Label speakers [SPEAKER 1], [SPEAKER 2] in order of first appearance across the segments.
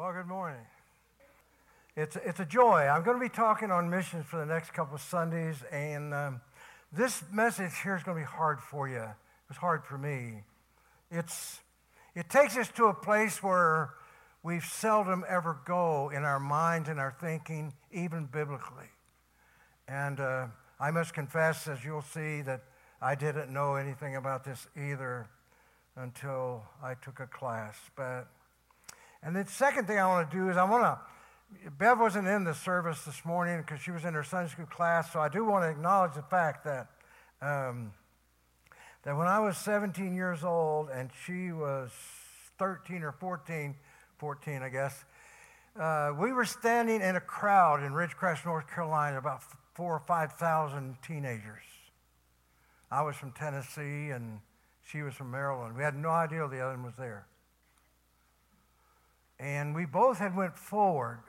[SPEAKER 1] Well, good morning. It's, it's a joy. I'm going to be talking on missions for the next couple of Sundays, and um, this message here is going to be hard for you. It was hard for me. It's, it takes us to a place where we seldom ever go in our minds and our thinking, even biblically. And uh, I must confess, as you'll see, that I didn't know anything about this either until I took a class. But and the second thing I want to do is I want to, Bev wasn't in the service this morning because she was in her Sunday school class, so I do want to acknowledge the fact that, um, that when I was 17 years old and she was 13 or 14, 14, I guess, uh, we were standing in a crowd in Ridgecrest, North Carolina, about four or 5,000 teenagers. I was from Tennessee and she was from Maryland. We had no idea the other one was there. And we both had went forward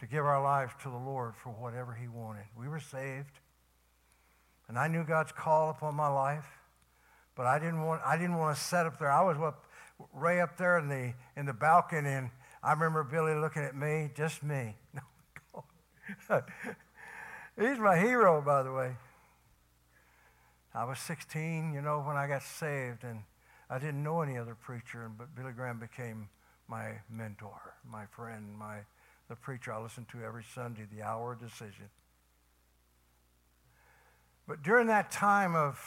[SPEAKER 1] to give our lives to the Lord for whatever he wanted. We were saved. And I knew God's call upon my life, but I didn't want I didn't want to set up there. I was up way up there in the in the balcony and I remember Billy looking at me, just me. He's my hero, by the way. I was 16, you know, when I got saved, and I didn't know any other preacher, but Billy Graham became my mentor, my friend, my the preacher I listened to every Sunday, the hour of decision. But during that time of,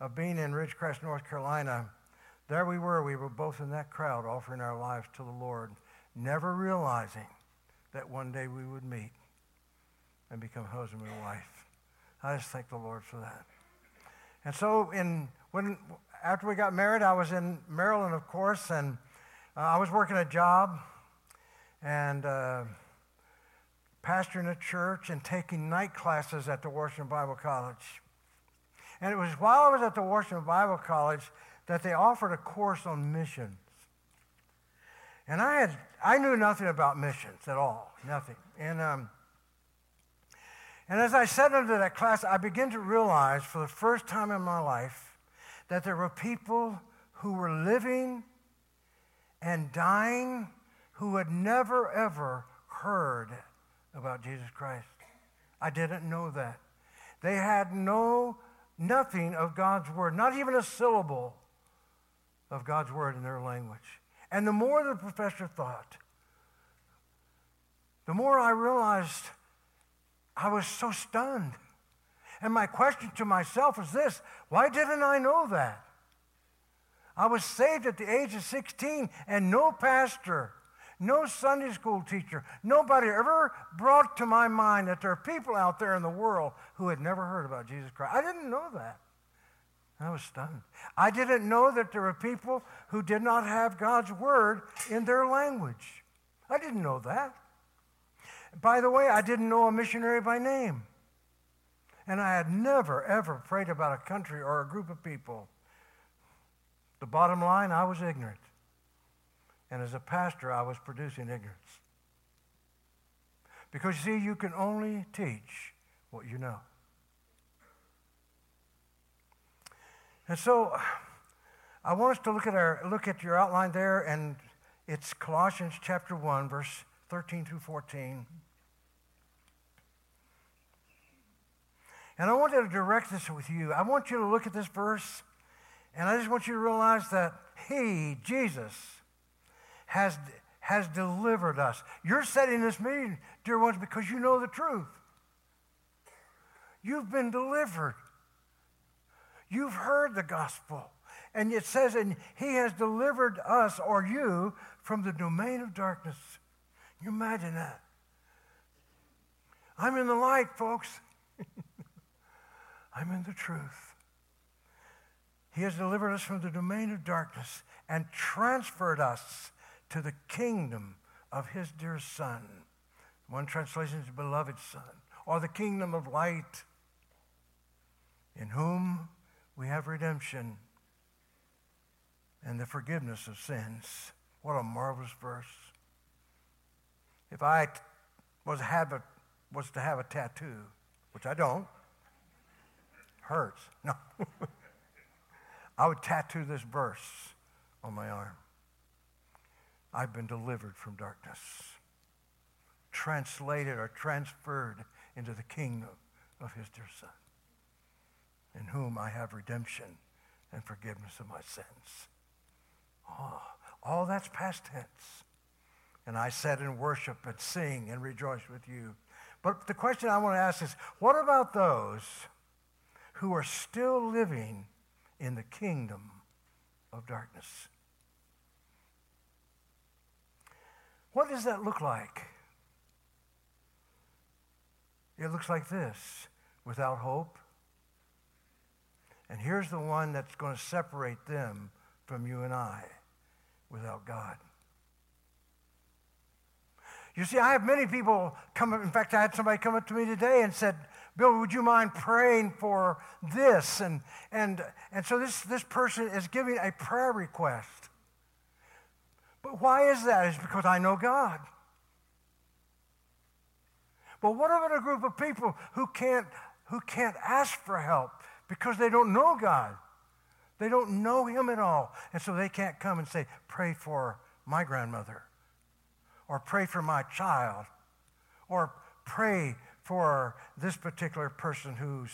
[SPEAKER 1] of being in Ridgecrest, North Carolina, there we were. We were both in that crowd offering our lives to the Lord, never realizing that one day we would meet and become husband and wife. I just thank the Lord for that. And so, in, when, after we got married, I was in Maryland, of course, and uh, I was working a job and uh, pastoring a church and taking night classes at the Washington Bible College. And it was while I was at the Washington Bible College that they offered a course on missions. And I had I knew nothing about missions at all, nothing. And um, and as I sat into that class, I began to realize for the first time in my life that there were people who were living and dying who had never, ever heard about Jesus Christ. I didn't know that. They had no, nothing of God's word, not even a syllable of God's word in their language. And the more the professor thought, the more I realized I was so stunned. And my question to myself is this why didn't I know that? I was saved at the age of 16, and no pastor, no Sunday school teacher, nobody ever brought to my mind that there are people out there in the world who had never heard about Jesus Christ. I didn't know that. I was stunned. I didn't know that there were people who did not have God's word in their language. I didn't know that. By the way, I didn't know a missionary by name. And I had never, ever prayed about a country or a group of people the bottom line, I was ignorant. And as a pastor, I was producing ignorance. Because you see, you can only teach what you know. And so I want us to look at our look at your outline there, and it's Colossians chapter 1, verse 13 through 14. And I want to direct this with you. I want you to look at this verse and I just want you to realize that He, Jesus, has, has delivered us. You're setting this meeting, dear ones, because you know the truth. You've been delivered. You've heard the gospel. And it says, and He has delivered us or you from the domain of darkness. Can you imagine that? I'm in the light, folks. I'm in the truth. He has delivered us from the domain of darkness and transferred us to the kingdom of his dear Son. One translation is beloved Son, or the kingdom of light, in whom we have redemption and the forgiveness of sins. What a marvelous verse. If I was, have a, was to have a tattoo, which I don't, hurts. No. I would tattoo this verse on my arm. I've been delivered from darkness, translated or transferred into the kingdom of his dear Son, in whom I have redemption and forgiveness of my sins. Oh, all that's past tense. And I said and worship and sing and rejoice with you. But the question I want to ask is what about those who are still living in the kingdom of darkness? What does that look like? It looks like this without hope. And here's the one that's going to separate them from you and I without God. You see, I have many people come up. In fact, I had somebody come up to me today and said, Bill, would you mind praying for this? And, and, and so this, this person is giving a prayer request. But why is that? It's because I know God. But what about a group of people who can't, who can't ask for help because they don't know God? They don't know Him at all. And so they can't come and say, Pray for my grandmother, or pray for my child, or pray for this particular person who's,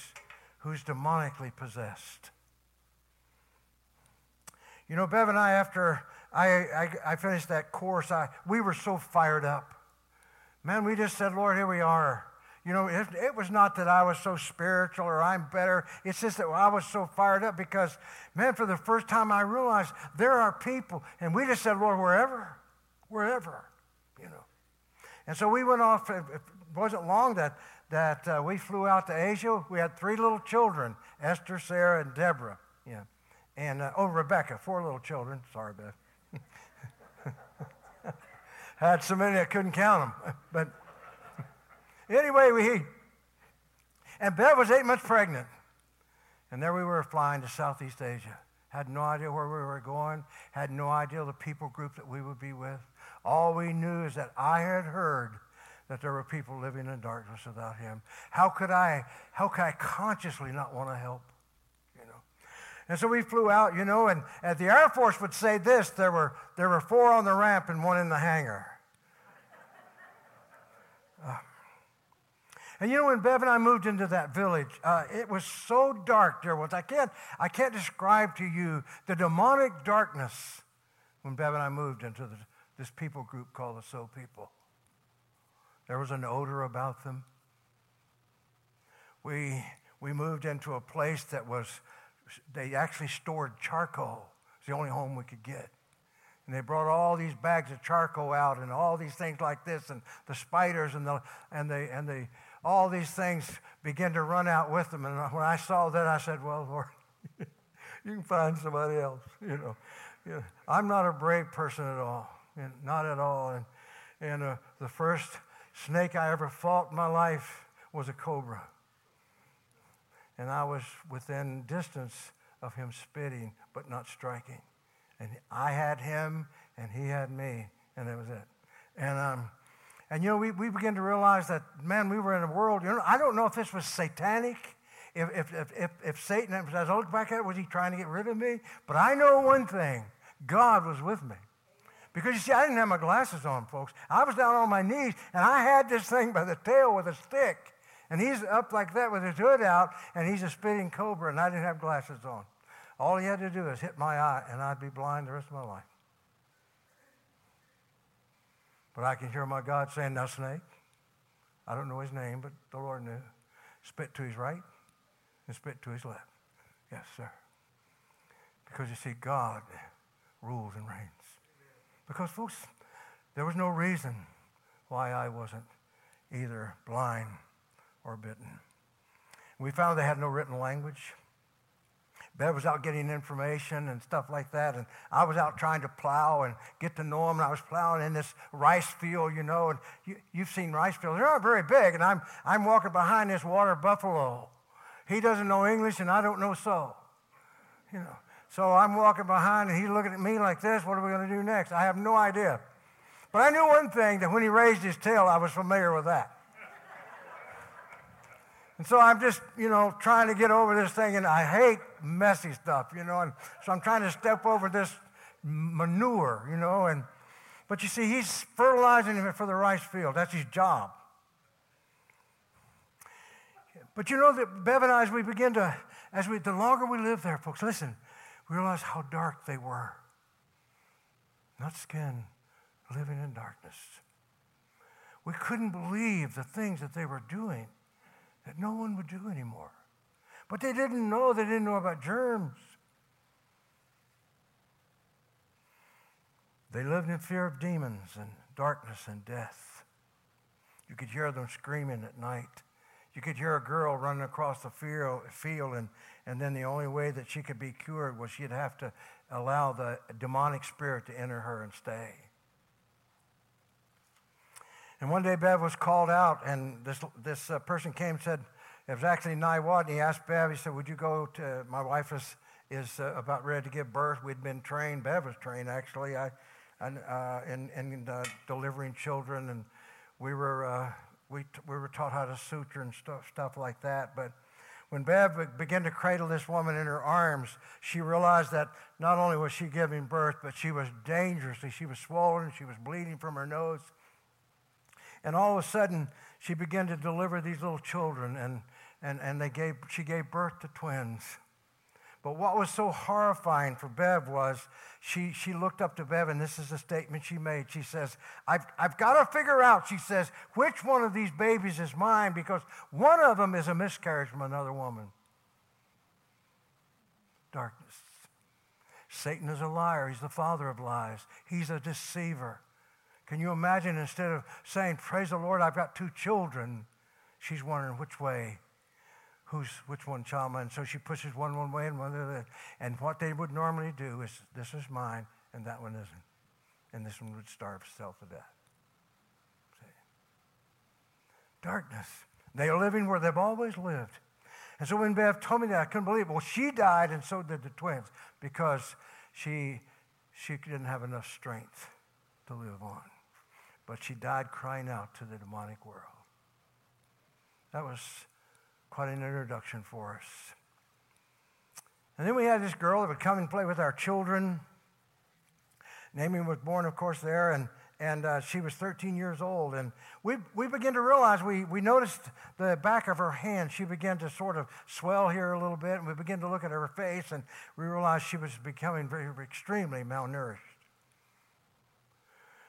[SPEAKER 1] who's demonically possessed. You know, Bev and I, after I, I, I finished that course, I, we were so fired up. Man, we just said, Lord, here we are. You know, it, it, was not that I was so spiritual or I'm better. It's just that I was so fired up because, man, for the first time I realized there are people, and we just said, Lord, wherever, wherever, you know. And so we went off. Wasn't long that, that uh, we flew out to Asia. We had three little children Esther, Sarah, and Deborah. Yeah. And, uh, oh, Rebecca, four little children. Sorry, Beth. Had so many I couldn't count them. But anyway, we and Bev was eight months pregnant. And there we were flying to Southeast Asia. Had no idea where we were going, had no idea the people group that we would be with. All we knew is that I had heard that there were people living in darkness without him. How could I, how could I consciously not want to help? You know. And so we flew out, you know, and, and the Air Force would say this there were, there were four on the ramp and one in the hangar. Uh, and you know, when Bev and I moved into that village, uh, it was so dark there was. I can't, I can't describe to you the demonic darkness when Bev and I moved into the, this people group called the So People. There was an odor about them. We, we moved into a place that was they actually stored charcoal. It's the only home we could get. And they brought all these bags of charcoal out and all these things like this and the spiders and the and the and the all these things began to run out with them. And when I saw that, I said, Well, Lord, you can find somebody else. You know, I'm not a brave person at all. Not at all. And and uh, the first snake I ever fought in my life was a cobra and I was within distance of him spitting but not striking. And I had him, and he had me, and that was it. And um, and you know, we, we began to realize that man, we were in a world. You know, I don't know if this was satanic. If if if if, if Satan, as I look back at it, was he trying to get rid of me? But I know one thing: God was with me. Because you see, I didn't have my glasses on, folks. I was down on my knees, and I had this thing by the tail with a stick. And he's up like that with his hood out, and he's a spitting cobra, and I didn't have glasses on. All he had to do is hit my eye, and I'd be blind the rest of my life. But I can hear my God saying, Now, snake, I don't know his name, but the Lord knew. Spit to his right and spit to his left. Yes, sir. Because you see, God rules and reigns. Because, folks, there was no reason why I wasn't either blind or bitten. We found they had no written language. Bev was out getting information and stuff like that, and I was out trying to plow and get to know them. And I was plowing in this rice field, you know, and you, have seen rice fields. They're not very big, and I'm, I'm walking behind this water buffalo. He doesn't know English, and I don't know so. You know, so I'm walking behind, and he's looking at me like this. What are we going to do next? I have no idea. But I knew one thing that when he raised his tail, I was familiar with that. And so I'm just, you know, trying to get over this thing, and I hate messy stuff, you know, and so I'm trying to step over this manure, you know, and But you see, he's fertilizing it for the rice field. That's his job. But you know that Bev and I, as we begin to, as we, the longer we live there, folks, listen, we realize how dark they were. Not skin, living in darkness. We couldn't believe the things that they were doing that no one would do anymore. But they didn't know, they didn't know about germs. They lived in fear of demons and darkness and death. You could hear them screaming at night. You could hear a girl running across the field, and, and then the only way that she could be cured was she'd have to allow the demonic spirit to enter her and stay. And one day Bev was called out, and this, this uh, person came and said, it was actually Niwad, and he asked Bev, he said, Would you go to, my wife is, is uh, about ready to give birth. We'd been trained, Bev was trained actually, I, uh, in, in uh, delivering children, and we were, uh, we, we were taught how to suture and stuff, stuff like that. But when Bev began to cradle this woman in her arms, she realized that not only was she giving birth, but she was dangerously, she was swollen, she was bleeding from her nose. And all of a sudden, she began to deliver these little children, and, and, and they gave, she gave birth to twins. But what was so horrifying for Bev was she, she looked up to Bev, and this is a statement she made. She says, I've, I've got to figure out, she says, which one of these babies is mine because one of them is a miscarriage from another woman. Darkness. Satan is a liar. He's the father of lies. He's a deceiver. Can you imagine instead of saying, Praise the Lord, I've got two children, she's wondering which way, who's which one child And So she pushes one one way and one the other. And what they would normally do is this is mine and that one isn't. And this one would starve itself to death. See? Darkness. They are living where they've always lived. And so when Bev told me that, I couldn't believe it. Well, she died, and so did the twins, because she, she didn't have enough strength to live on but she died crying out to the demonic world. That was quite an introduction for us. And then we had this girl that would come and play with our children. Naming was born, of course, there, and, and uh, she was 13 years old. And we, we began to realize, we, we noticed the back of her hand. She began to sort of swell here a little bit, and we began to look at her face, and we realized she was becoming very, extremely malnourished.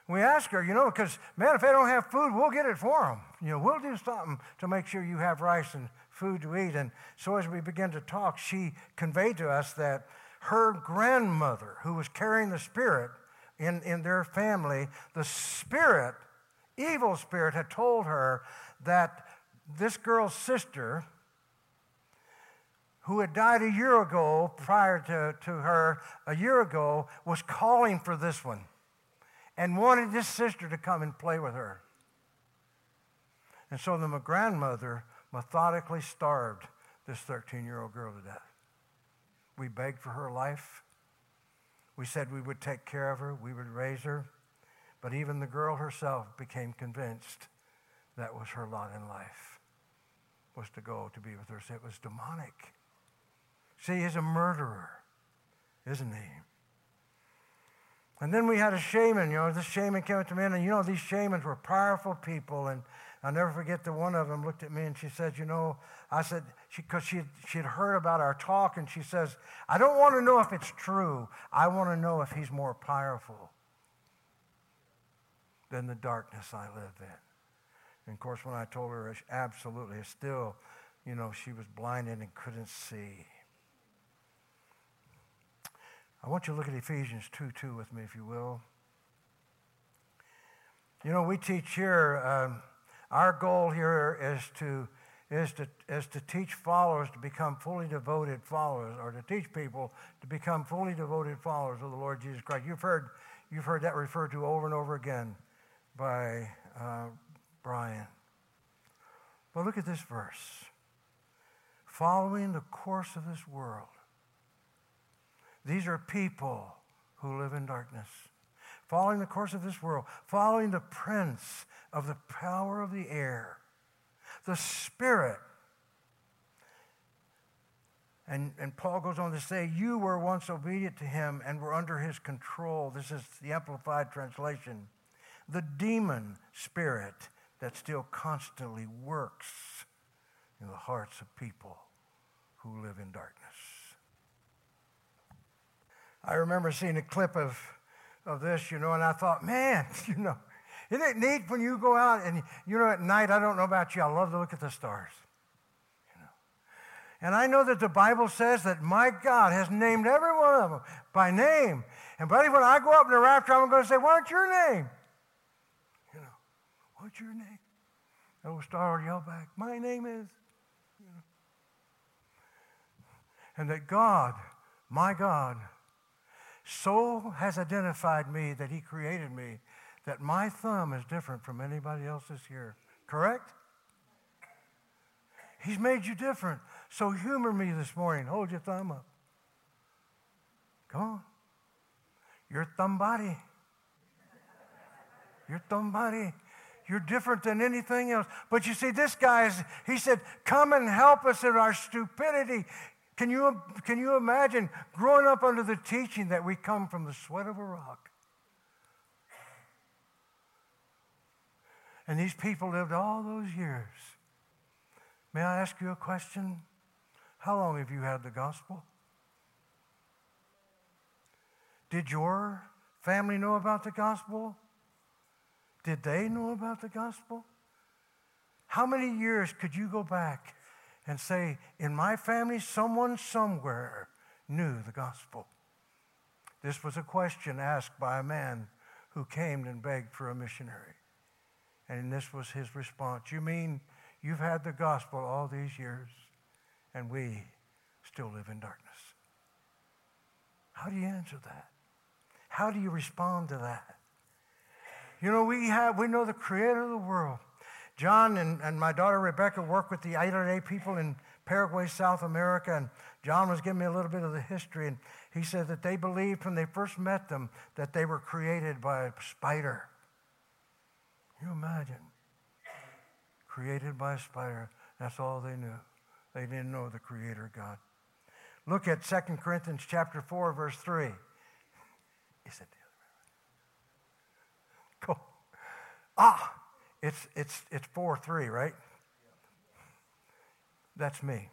[SPEAKER 1] We ask her, you know, because, man, if they don't have food, we'll get it for them. You know, we'll do something to make sure you have rice and food to eat. And so as we began to talk, she conveyed to us that her grandmother, who was carrying the spirit in, in their family, the spirit, evil spirit, had told her that this girl's sister, who had died a year ago prior to, to her, a year ago, was calling for this one and wanted this sister to come and play with her. And so the grandmother methodically starved this 13 year old girl to death. We begged for her life. We said we would take care of her, we would raise her. But even the girl herself became convinced that was her lot in life, was to go to be with her. It was demonic. See, he's a murderer, isn't he? And then we had a shaman, you know, this shaman came up to me, and you know, these shamans were powerful people. And I'll never forget that one of them looked at me and she said, You know, I said, because she, she had heard about our talk, and she says, I don't want to know if it's true. I want to know if he's more powerful than the darkness I live in. And of course, when I told her, absolutely, still, you know, she was blinded and couldn't see. I want you to look at Ephesians 2 2 with me, if you will. You know, we teach here, um, our goal here is to, is, to, is to teach followers to become fully devoted followers, or to teach people to become fully devoted followers of the Lord Jesus Christ. You've heard, you've heard that referred to over and over again by uh, Brian. But look at this verse. Following the course of this world these are people who live in darkness, following the course of this world, following the prince of the power of the air, the spirit. And, and Paul goes on to say, You were once obedient to him and were under his control. This is the Amplified Translation. The demon spirit that still constantly works in the hearts of people who live in darkness. I remember seeing a clip of, of this, you know, and I thought, man, you know, isn't it neat when you go out and, you know, at night, I don't know about you, I love to look at the stars. You know. And I know that the Bible says that my God has named every one of them by name. And, buddy, when I go up in the rapture, I'm going to say, What's your name? You know, what's your name? The old star will yell back, My name is. You know. And that God, my God, so has identified me that he created me that my thumb is different from anybody else's here. Correct? He's made you different. So humor me this morning. Hold your thumb up. Come on. You're thumb body. You're thumb body. You're different than anything else. But you see, this guy, is, he said, Come and help us in our stupidity. Can you, can you imagine growing up under the teaching that we come from the sweat of a rock? And these people lived all those years. May I ask you a question? How long have you had the gospel? Did your family know about the gospel? Did they know about the gospel? How many years could you go back and say, In my family, someone somewhere knew the gospel. This was a question asked by a man who came and begged for a missionary. And this was his response You mean you've had the gospel all these years, and we still live in darkness? How do you answer that? How do you respond to that? You know, we have we know the creator of the world. John and, and my daughter Rebecca work with the Ayoreo people in Paraguay, South America, and John was giving me a little bit of the history, and he said that they believed when they first met them that they were created by a spider. Can you imagine? Created by a spider. That's all they knew. They didn't know the Creator God. Look at 2 Corinthians chapter 4, verse 3. Is it the other way? Ah, it's, it's, it's 4 3, right? That's me.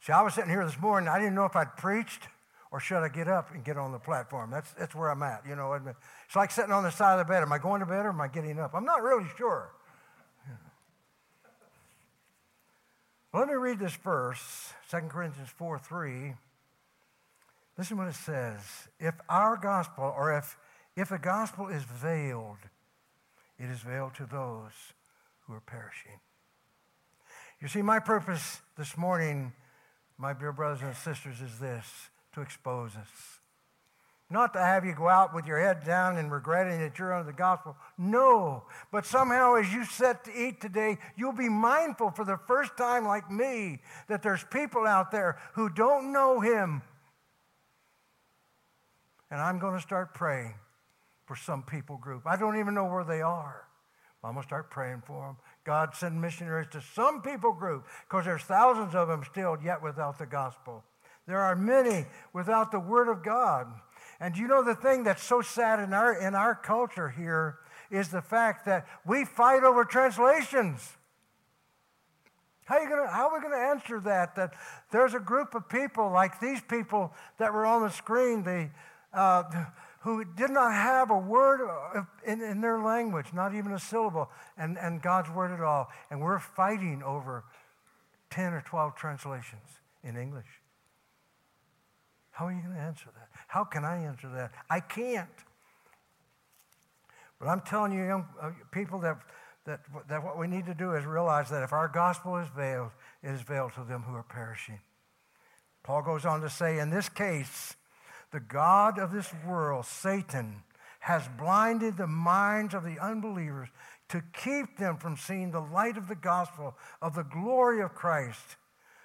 [SPEAKER 1] See, I was sitting here this morning. I didn't know if I'd preached or should I get up and get on the platform. That's, that's where I'm at. You know, it's like sitting on the side of the bed. Am I going to bed or am I getting up? I'm not really sure. Let me read this verse, 2 Corinthians 4 3. Listen what it says. If our gospel, or if, if the gospel is veiled, it is veiled to those who are perishing. You see, my purpose this morning, my dear brothers and sisters, is this to expose us. Not to have you go out with your head down and regretting that you're under the gospel. No. But somehow, as you set to eat today, you'll be mindful for the first time, like me, that there's people out there who don't know Him. And I'm going to start praying for some people group. I don't even know where they are. I'm going to start praying for them. God send missionaries to some people group because there's thousands of them still yet without the gospel. There are many without the word of God. And you know the thing that's so sad in our in our culture here is the fact that we fight over translations. How are, you gonna, how are we going to answer that? That there's a group of people like these people that were on the screen, the, uh, who did not have a word in, in their language, not even a syllable, and, and God's word at all. And we're fighting over 10 or 12 translations in English. How are you going to answer that? How can I answer that? I can't. But I'm telling you, young uh, people, that, that, that what we need to do is realize that if our gospel is veiled, it is veiled to them who are perishing. Paul goes on to say, in this case, the God of this world, Satan, has blinded the minds of the unbelievers to keep them from seeing the light of the gospel of the glory of Christ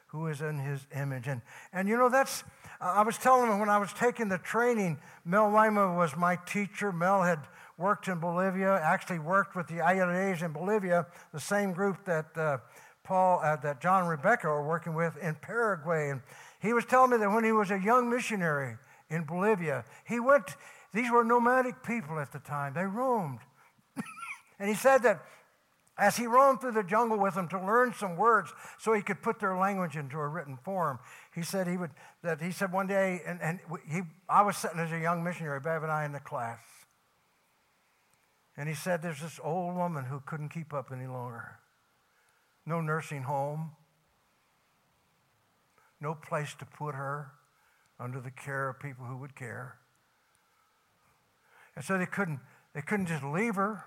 [SPEAKER 1] who is in his image. And, and you know, that's, I was telling them when I was taking the training, Mel Lima was my teacher. Mel had worked in Bolivia, actually worked with the Ayoreos in Bolivia, the same group that uh, Paul, uh, that John and Rebecca were working with in Paraguay. And He was telling me that when he was a young missionary in Bolivia, he went, these were nomadic people at the time, they roamed. and he said that as he roamed through the jungle with them to learn some words so he could put their language into a written form, he said he would, that he said one day, and, and he, I was sitting as a young missionary, Bev and I in the class. And he said there's this old woman who couldn't keep up any longer. No nursing home, no place to put her under the care of people who would care. And so they couldn't, they couldn't just leave her,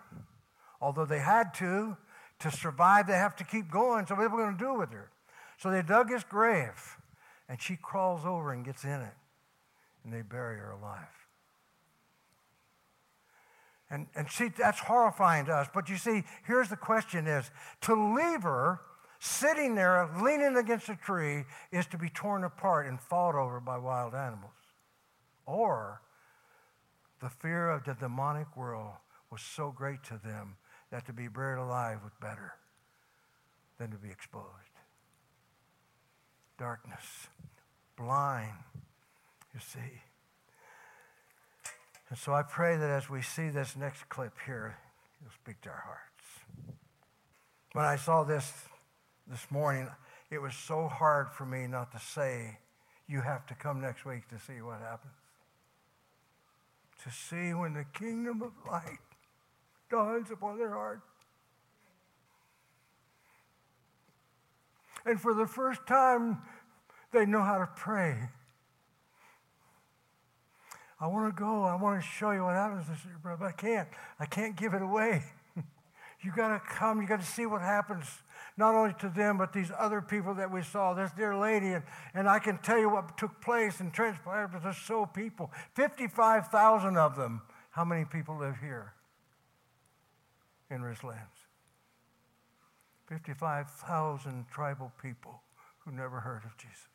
[SPEAKER 1] although they had to. To survive, they have to keep going. So what are we going to do with her? So they dug his grave, and she crawls over and gets in it, and they bury her alive. And, and see, that's horrifying to us. But you see, here's the question is, to leave her sitting there leaning against a tree is to be torn apart and fought over by wild animals. Or the fear of the demonic world was so great to them that to be buried alive was better than to be exposed. Darkness, blind, you see. And so I pray that as we see this next clip here, you'll speak to our hearts. When I saw this this morning, it was so hard for me not to say, You have to come next week to see what happens. To see when the kingdom of light dawns upon their heart. And for the first time, they know how to pray. I want to go. I want to show you what happens brother. I can't. I can't give it away. You got to come. You got to see what happens not only to them, but these other people that we saw. This dear lady, and, and I can tell you what took place and transpired, but there's so people 55,000 of them. How many people live here in Richlands? 55,000 tribal people who never heard of Jesus.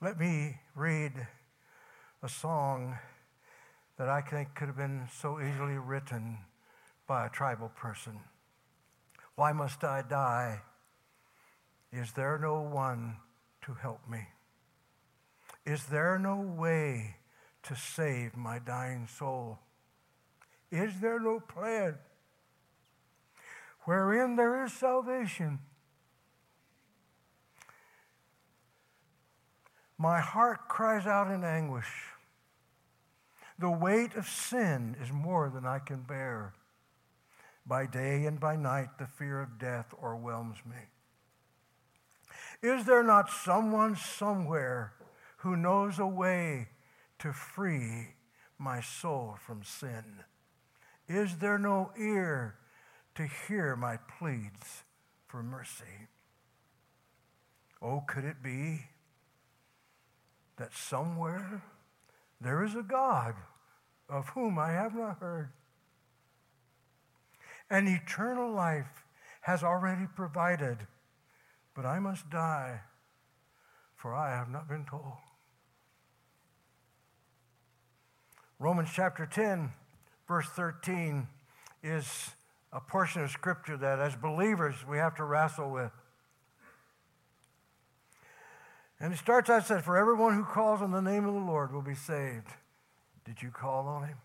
[SPEAKER 1] Let me read a song that I think could have been so easily written by a tribal person. Why must I die? Is there no one to help me? Is there no way to save my dying soul? Is there no plan wherein there is salvation? My heart cries out in anguish. The weight of sin is more than I can bear. By day and by night, the fear of death overwhelms me. Is there not someone somewhere who knows a way to free my soul from sin? Is there no ear to hear my pleas for mercy? Oh, could it be that somewhere there is a God of whom I have not heard? An eternal life has already provided. But I must die, for I have not been told. Romans chapter 10, verse 13, is a portion of scripture that as believers we have to wrestle with. And it starts out, said, For everyone who calls on the name of the Lord will be saved. Did you call on him?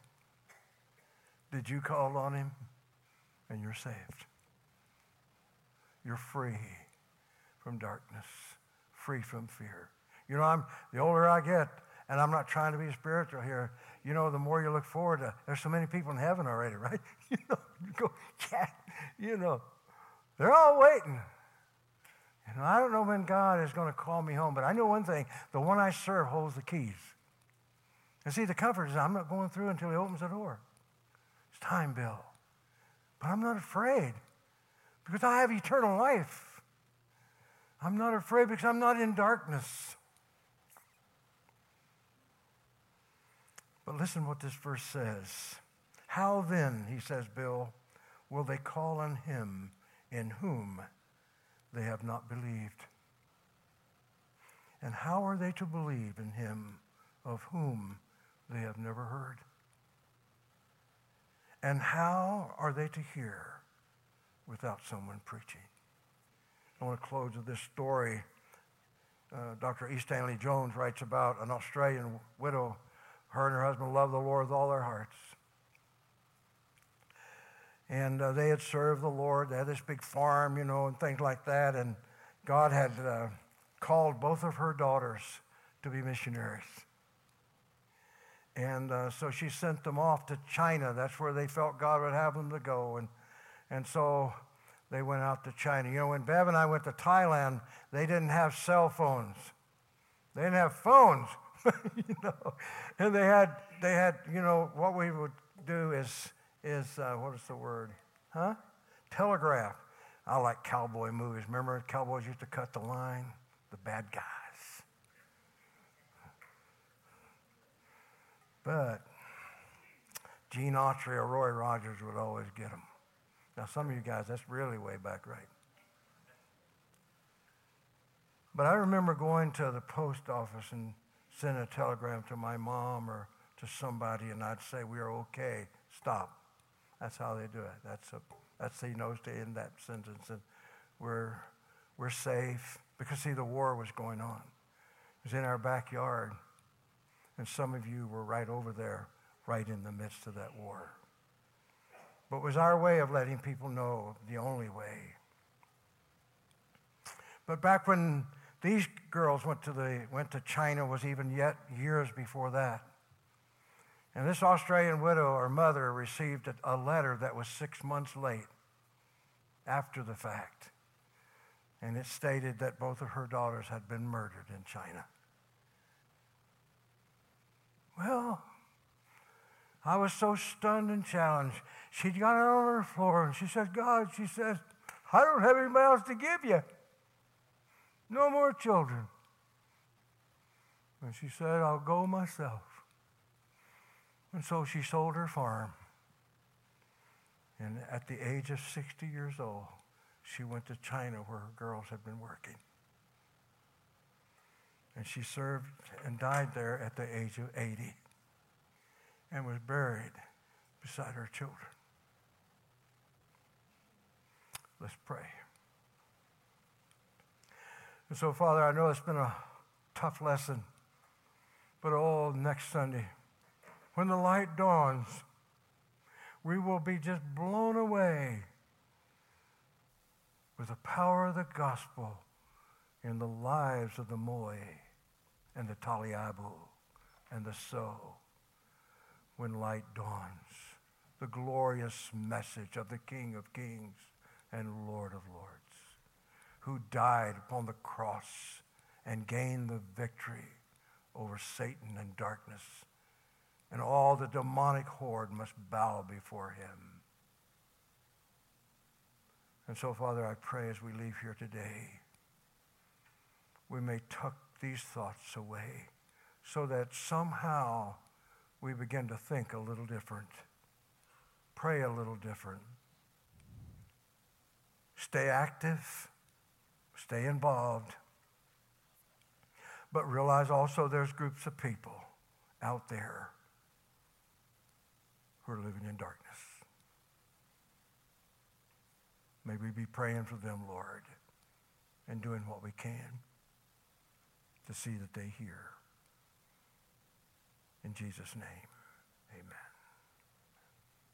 [SPEAKER 1] Did you call on him? and you're saved. You're free from darkness, free from fear. You know, I'm the older I get, and I'm not trying to be spiritual here. You know, the more you look forward to, there's so many people in heaven already, right? You know, you go, yeah, you know, they're all waiting. You know, I don't know when God is going to call me home, but I know one thing: the one I serve holds the keys. And see, the comfort is I'm not going through until He opens the door. It's time, Bill. But I'm not afraid because I have eternal life. I'm not afraid because I'm not in darkness. But listen what this verse says. How then, he says, Bill, will they call on him in whom they have not believed? And how are they to believe in him of whom they have never heard? And how are they to hear without someone preaching? I want to close with this story. Uh, Dr. E. Stanley Jones writes about an Australian widow. Her and her husband loved the Lord with all their hearts. And uh, they had served the Lord. They had this big farm, you know, and things like that. And God had uh, called both of her daughters to be missionaries. And uh, so she sent them off to China. That's where they felt God would have them to go. And, and so they went out to China. You know, when Bev and I went to Thailand, they didn't have cell phones. They didn't have phones, you know. And they had, they had, you know, what we would do is, is uh, what is the word? Huh? Telegraph. I like cowboy movies. Remember, cowboys used to cut the line? The bad guys. But Gene Autry or Roy Rogers would always get them. Now, some of you guys, that's really way back right. But I remember going to the post office and sending a telegram to my mom or to somebody, and I'd say, We're okay, stop. That's how they do it. That's, a, that's he knows to end that sentence. And we're, we're safe. Because, see, the war was going on. It was in our backyard. And some of you were right over there, right in the midst of that war but it was our way of letting people know the only way. But back when these girls went to, the, went to China was even yet years before that. And this Australian widow or mother received a, a letter that was six months late after the fact. And it stated that both of her daughters had been murdered in China. Well, I was so stunned and challenged. She got on her floor and she said, God, she says, I don't have anybody else to give you. No more children. And she said, I'll go myself. And so she sold her farm. And at the age of 60 years old, she went to China where her girls had been working. And she served and died there at the age of 80 and was buried beside her children. Let's pray. And so, Father, I know it's been a tough lesson, but oh, next Sunday, when the light dawns, we will be just blown away with the power of the gospel in the lives of the Moy and the Taliabu and the So when light dawns, the glorious message of the King of Kings and Lord of Lords, who died upon the cross and gained the victory over Satan and darkness. And all the demonic horde must bow before him. And so, Father, I pray as we leave here today, we may tuck these thoughts away so that somehow we begin to think a little different, pray a little different, stay active, stay involved, but realize also there's groups of people out there who are living in darkness. May we be praying for them, Lord, and doing what we can to see that they hear. In Jesus' name.